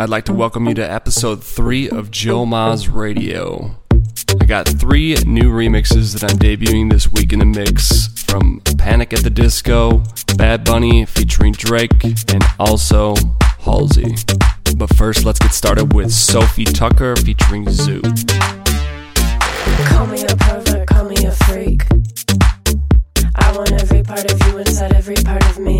I'd like to welcome you to episode 3 of Joe Moz Radio. I got three new remixes that I'm debuting this week in the mix from Panic at the Disco, Bad Bunny featuring Drake, and also Halsey. But first, let's get started with Sofi Tukker featuring Zhu. Call me a pervert, call me a freak. I want every part of you inside every part of me.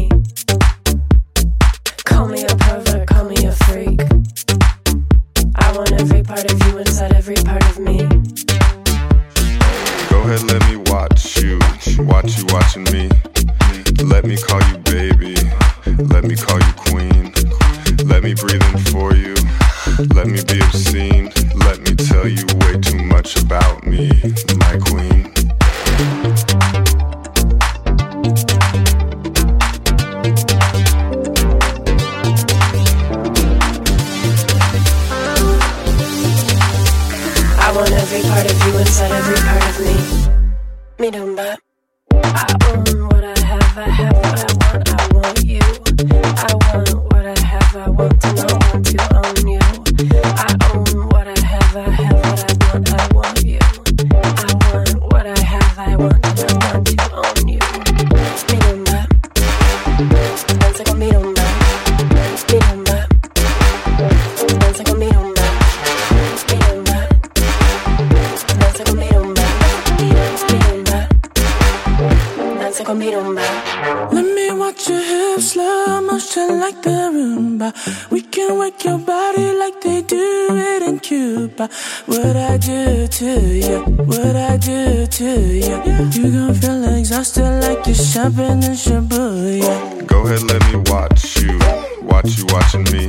Hips, slow motion like the rumba. We can work your body like they do it in Cuba. What I do to you, what I do to you. You gon' feel exhausted like you're shopping in Shibuya. Go ahead, let me watch you, watch you watching me.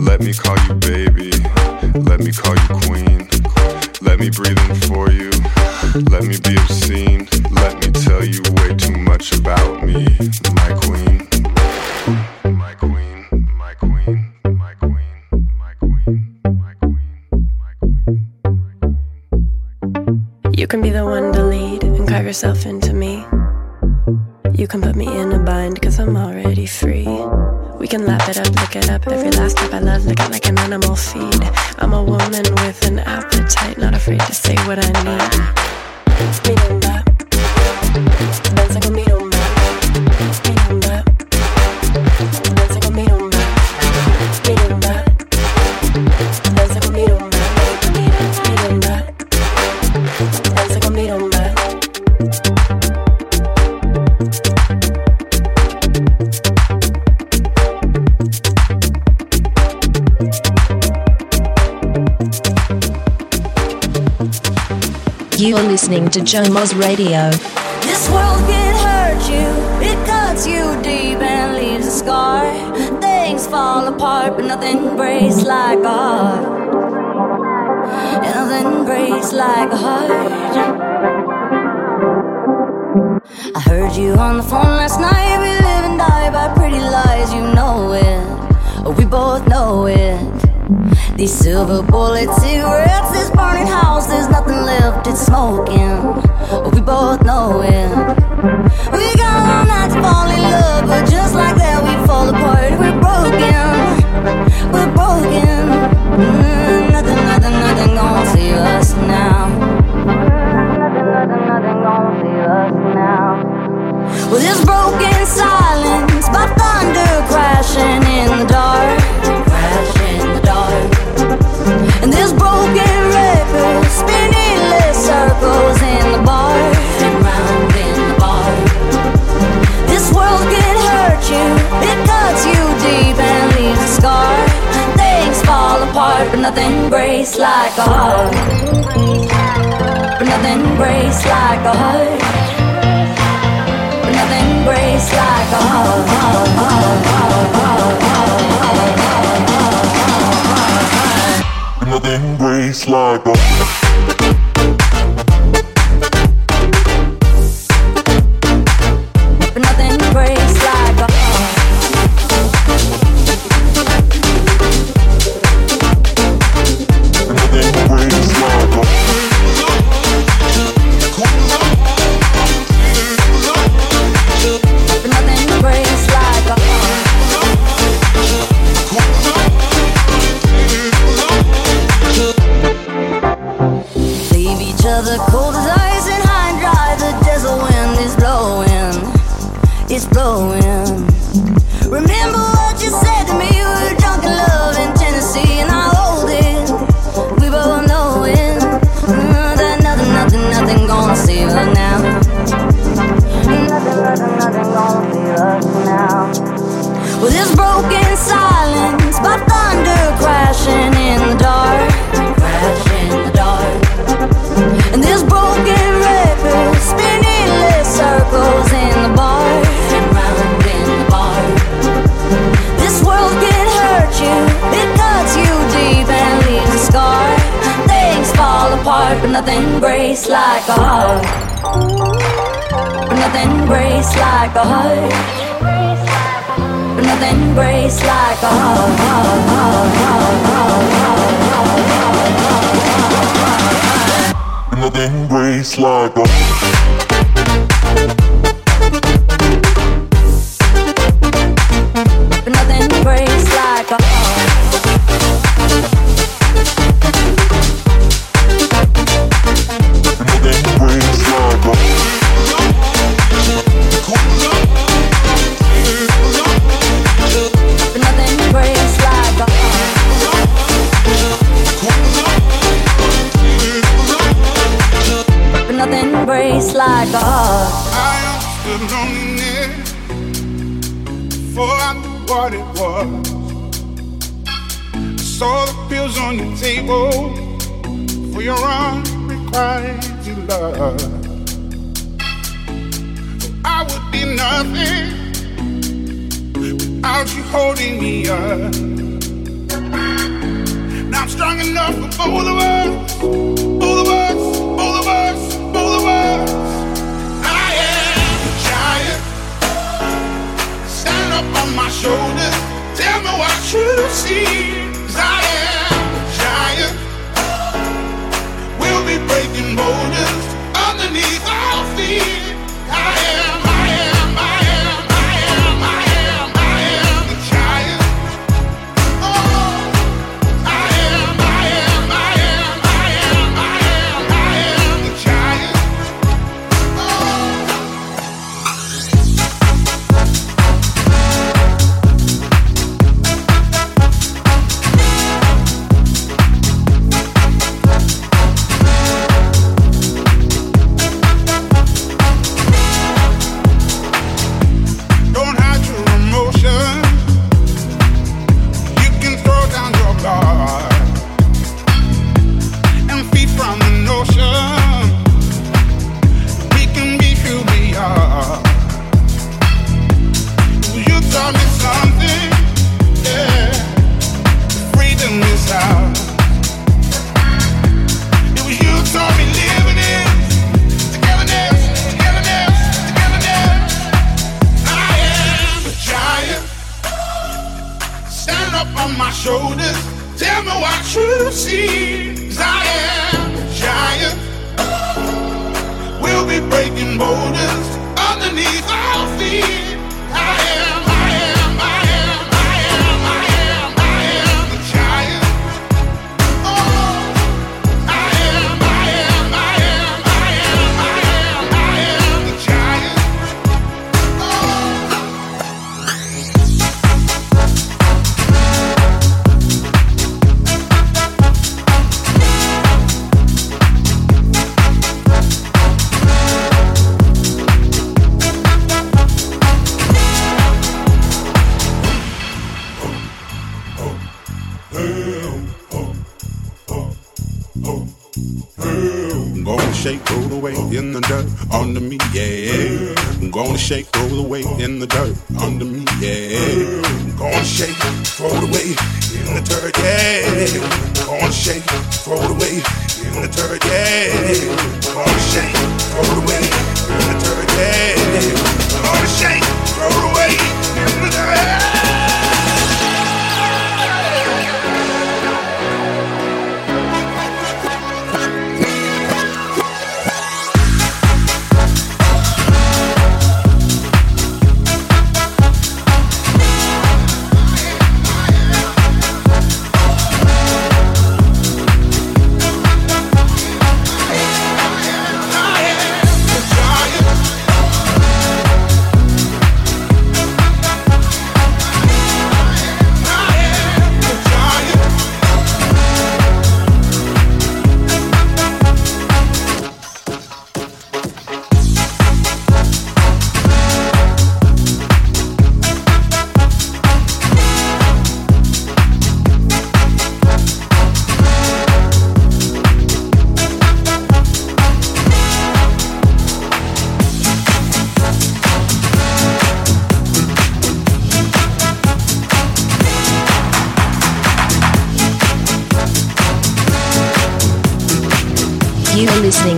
Let me call you baby, let me call you queen. Let me breathe in for you, let me be obscene. Let tell you way too much about me, my queen. My queen, my queen, my queen, my queen, my queen, my queen. You can be the one to lead and carve yourself into me. You can put me in a bind, cause I'm already free. We can lap it up, lick it up. Every last step I love, lick it like an animal feed. I'm a woman with an appetite, not afraid to say what I need. A me don't bop. Me don't bop. Dance like a me don't bop. Me don't bop. Dance like a me don't bop. Me don't bop. Dance like a me don't bop. You are listening to Joe Moz Radio. This world can hurt you, it cuts you deep and leaves a scar. Things fall apart, but nothing breaks like a heart. Nothing breaks like a heart. I heard you on the phone last night. These silver bullet cigarettes, this burning house, there's nothing left, it's smoking. We both know it. We got all night to fall in love, but just like that, we fall apart. We're broken, we're broken. Mm, nothing, nothing, nothing gonna save us now. Nothing, nothing, nothing gonna save us now. Well, this broken silence by thunder crashing in the dark, deep and leaves a scar. Things fall apart, but nothing breaks like a heart. But nothing breaks like a heart. But nothing breaks like a heart. Nothing breaks like a but you're holding me up. Now I'm strong enough for both of us, both of us, both of us, both of us. I am a giant. Stand up on my shoulders. Tell me what you see. Cause I am a giant. We'll be breaking borders.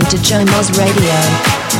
To Joe Moz Radio.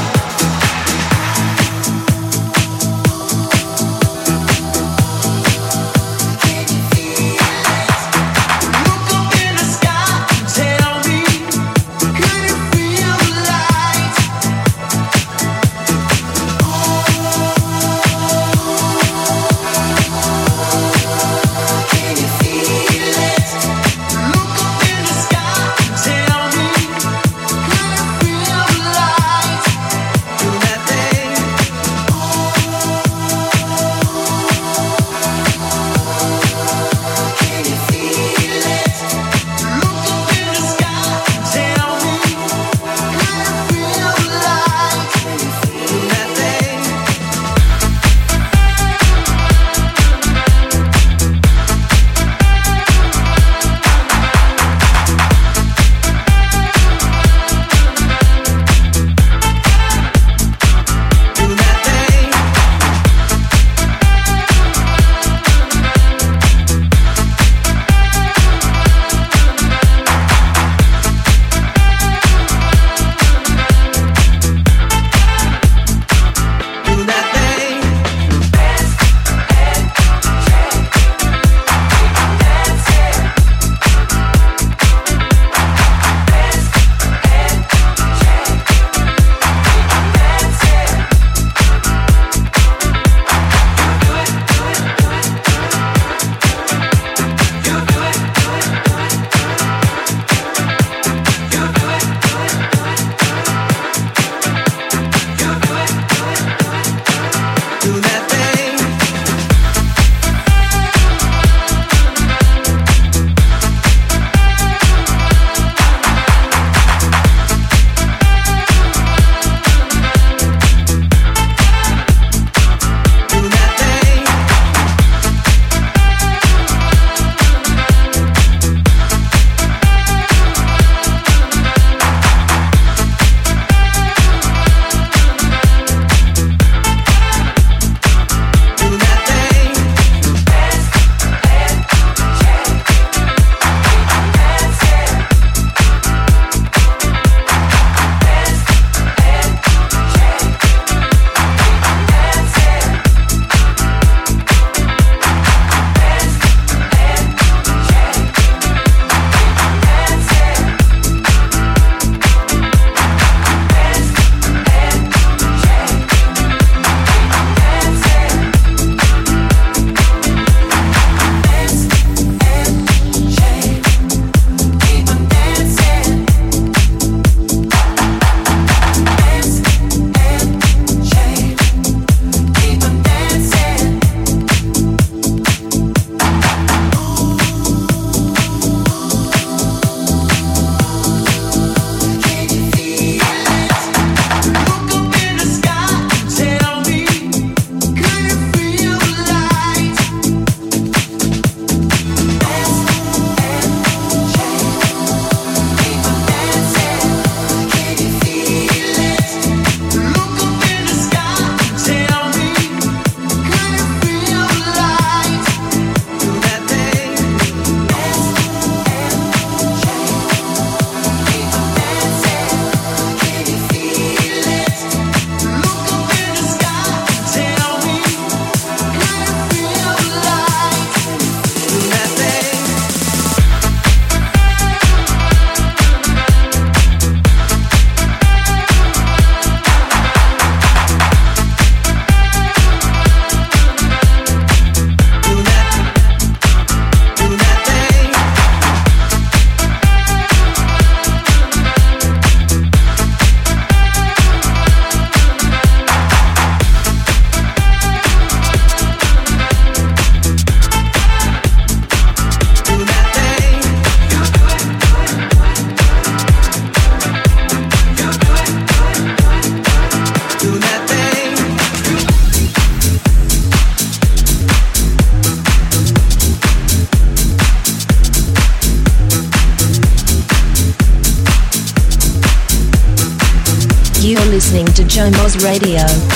Radio.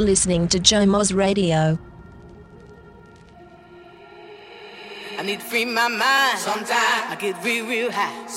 Are listening to Joe Moz Radio. I need to free my mind. Sometimes I get real, real high.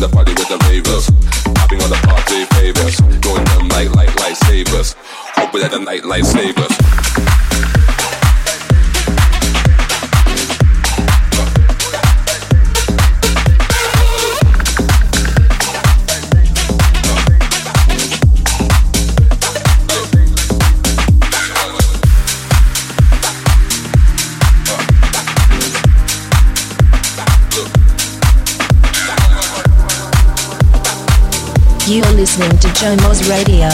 the party with the ravers. Popping on the party favors. Going down like light, light, Hoping that the night, light savers. listening to Joe Jomo's Radio.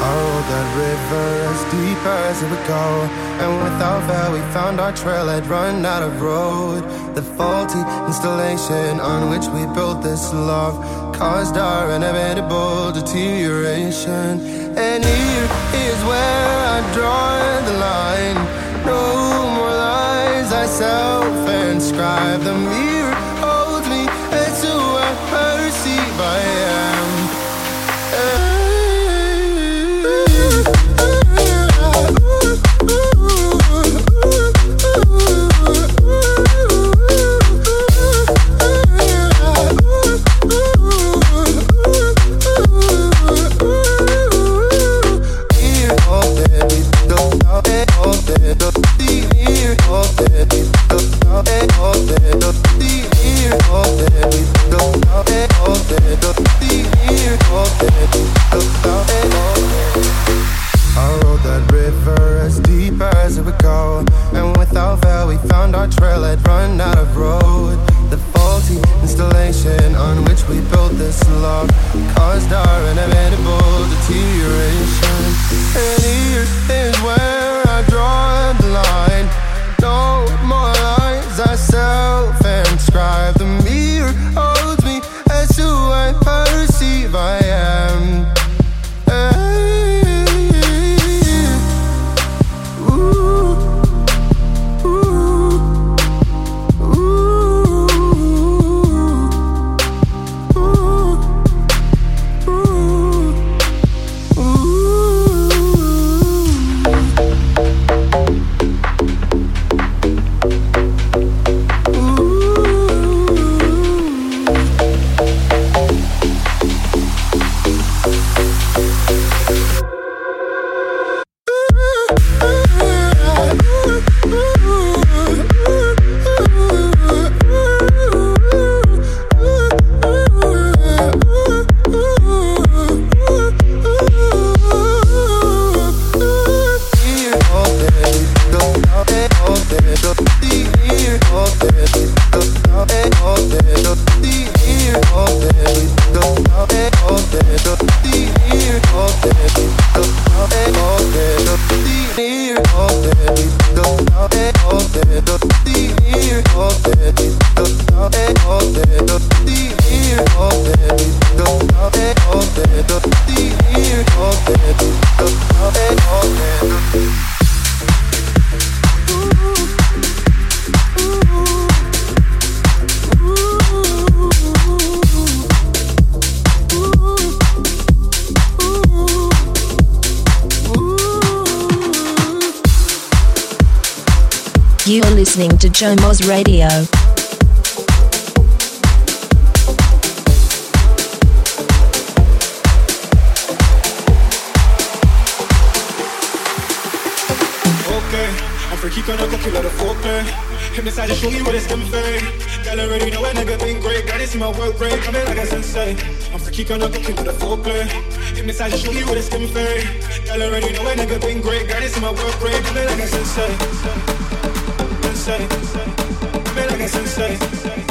Oh, deep as it would go, and without fail, we found our trail had run out of road the faulty installation on which we built this love caused our inevitable deterioration. And here is where I draw the line. No more lies, I self inscribe them. Here clock. Cars, star, and I'm edible to tea Joe Moz Radio. Okay, I'm freaky gonna go kill her forte. Hypnotize and show you what it's gonna fade. Y'all already know a nigga been great. Gotta see my work rate coming like a sensei. I'm freaky gonna go kill her forte. Hypnotize and show you what it's gonna fade. Y'all already know a nigga been great. Gotta see my work rate coming like a sensei sensei. like que sensei.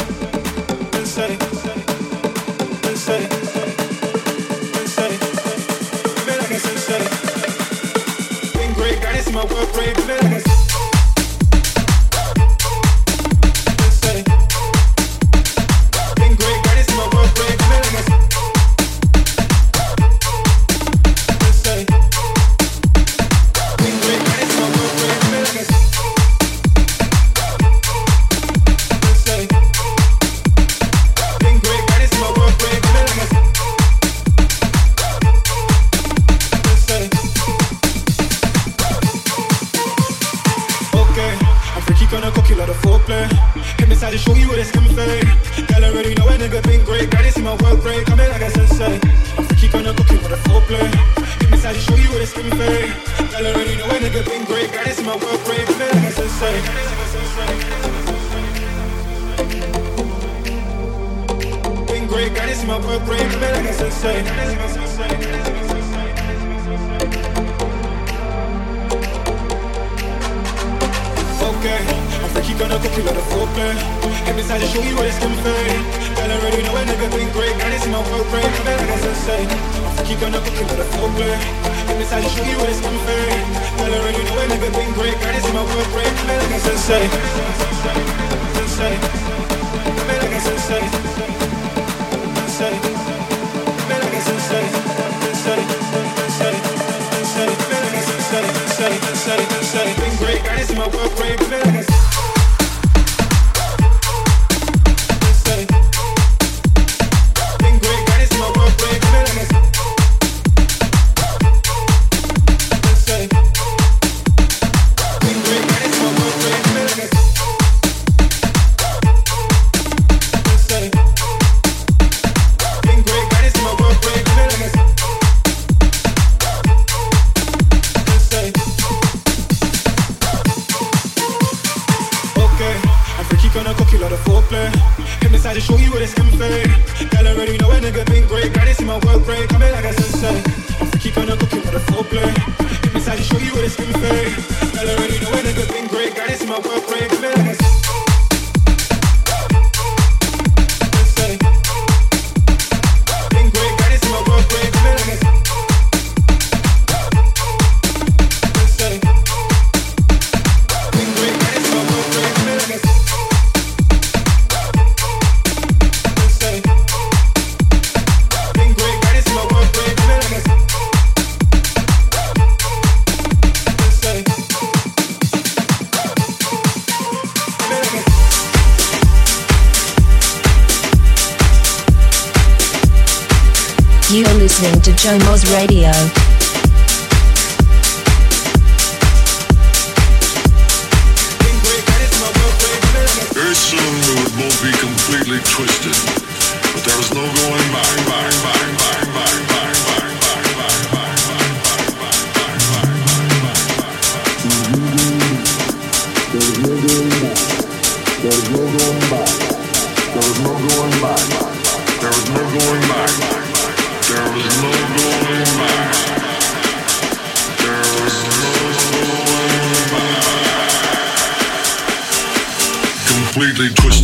Joe Moz Radio.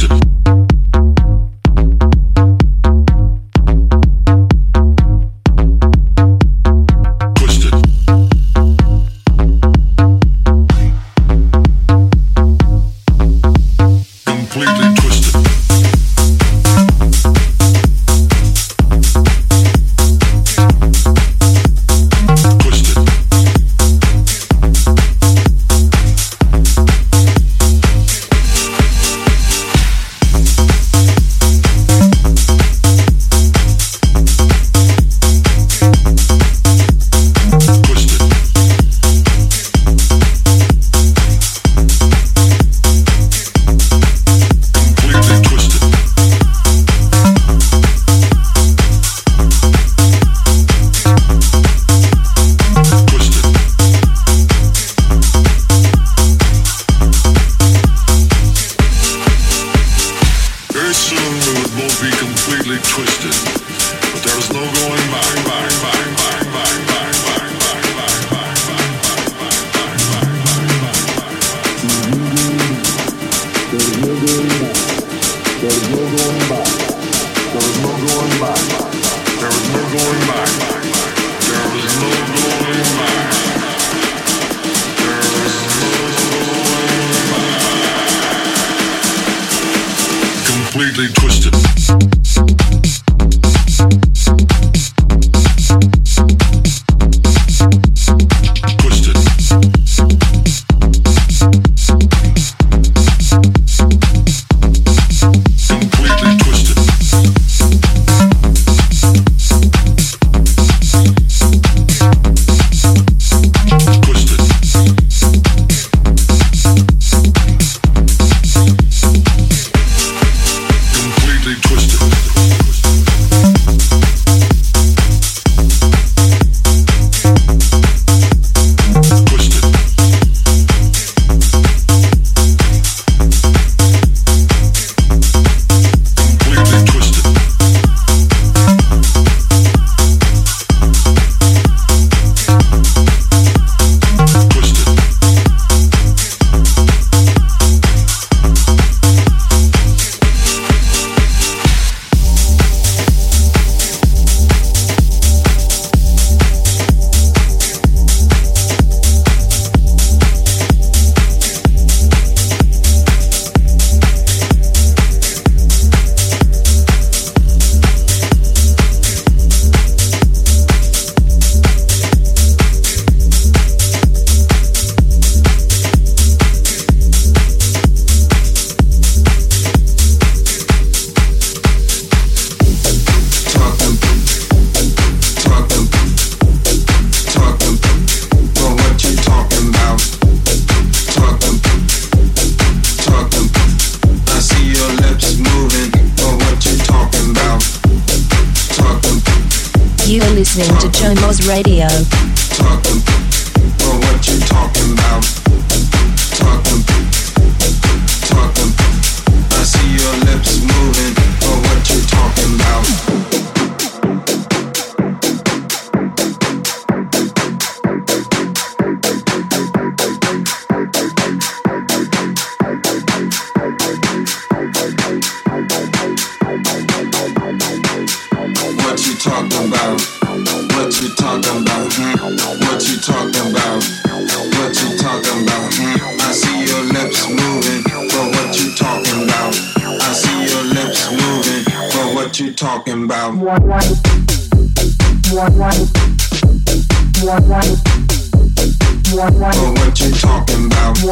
music.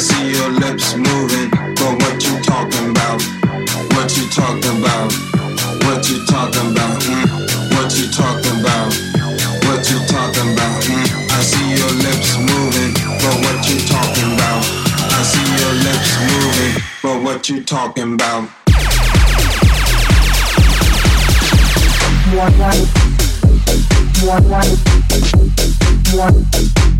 see your lips moving, but what you talking about? What you talking about? What you talking about? Mm. What you talking about? What you talking about? Mm. I see your lips moving, but what you talking about? I see your lips moving, but what you talking about? One, one, one, one, one.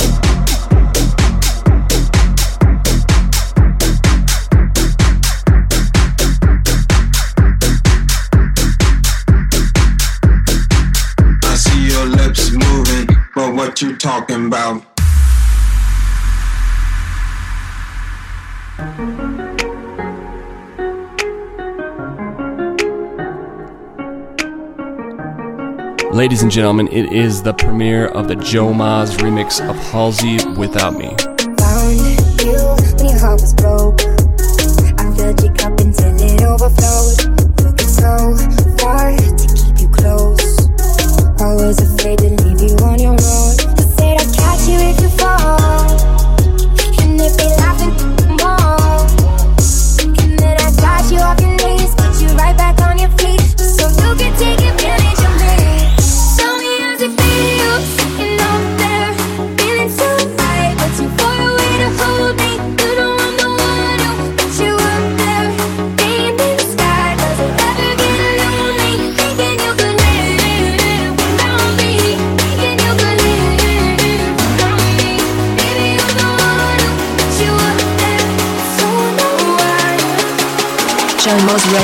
you're talking about. Ladies and gentlemen, it is the premiere of the Joe Moz remix of Halsey Without Me.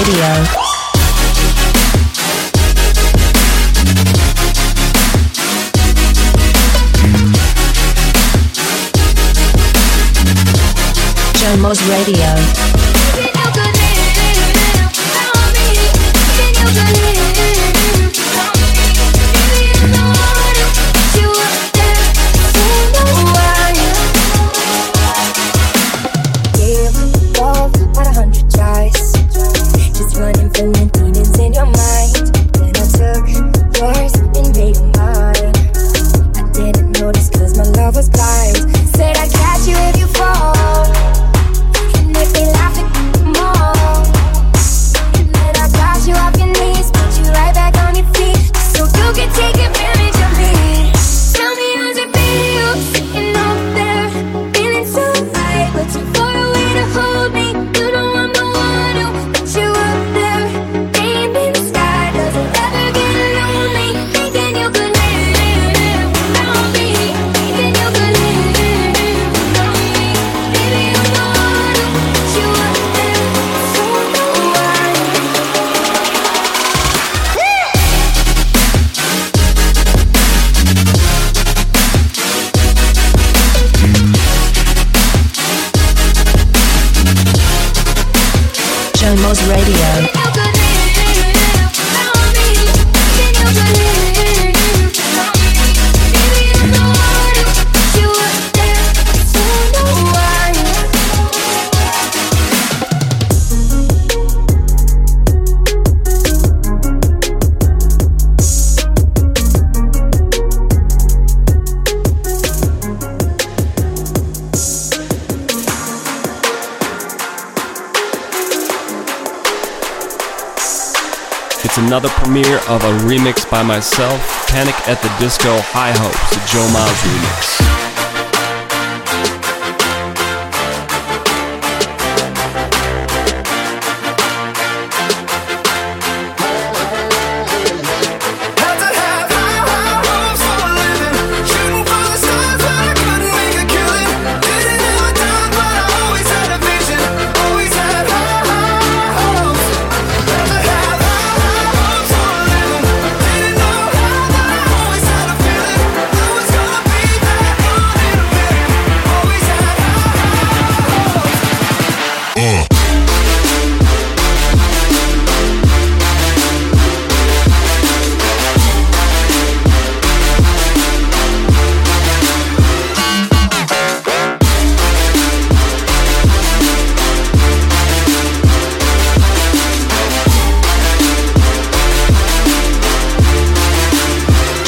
Radio. Joe Moz Radio. Cosmos Radio. another premiere of a remix by myself, Panic at the Disco High Hopes, Joe Miles remix.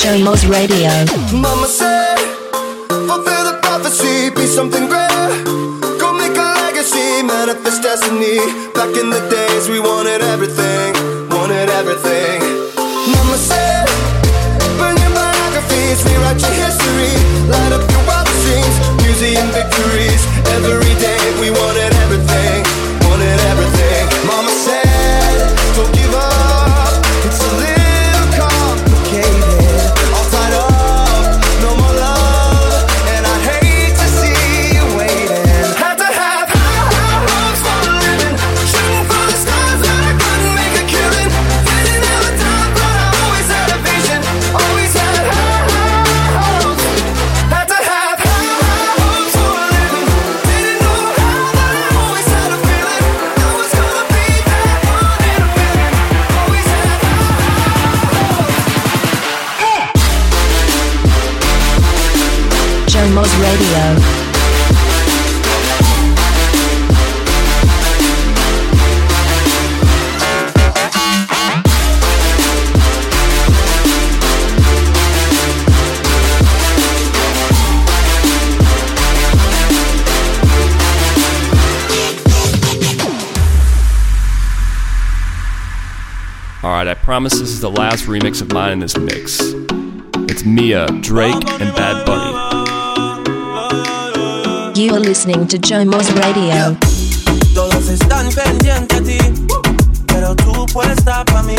Somos Radio. Mama said, fulfill the prophecy, be something greater. Go make a legacy, manifest destiny. Back in the days, we wanted everything, wanted everything. Mama said, burn your biographies, rewrite your history, light up your wildest dreams, museum victories. Every day, we wanted everything. promise this is the last remix of mine in this mix. It's Mia, Drake, and Bad Bunny. You are listening to Joe Moz Radio. Todos están pendientes ti, pero tú puedes estar para mí.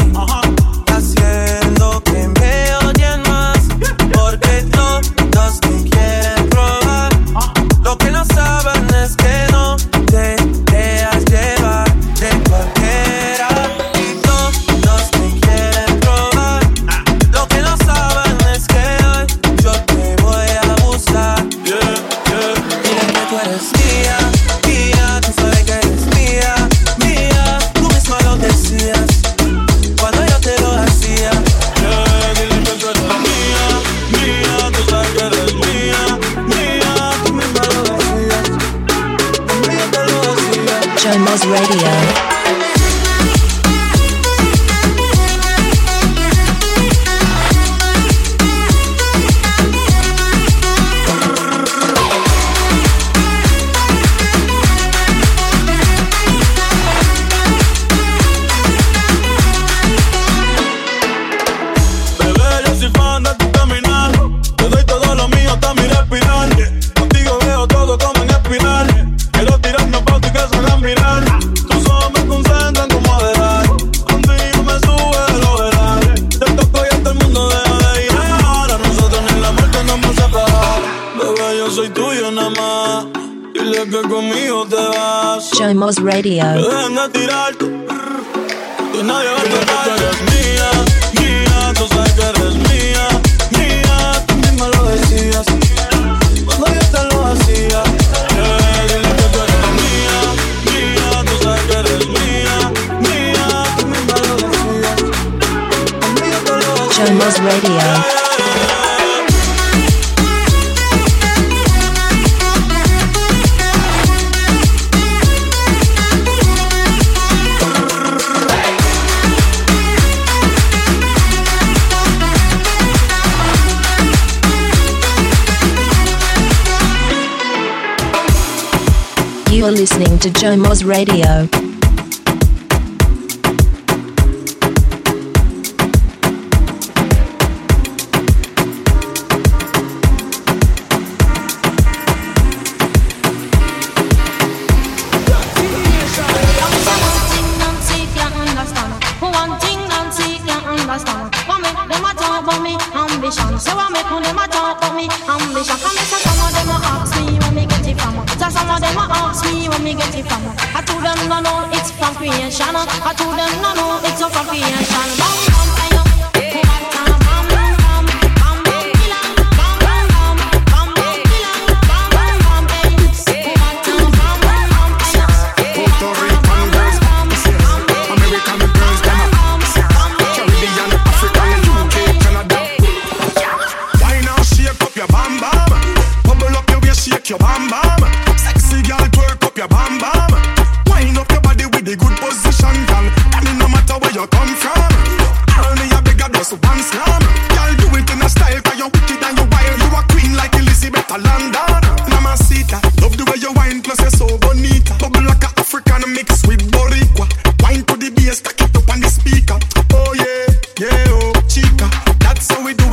Animals Radio. You are listening to Joe Moz Radio. How we do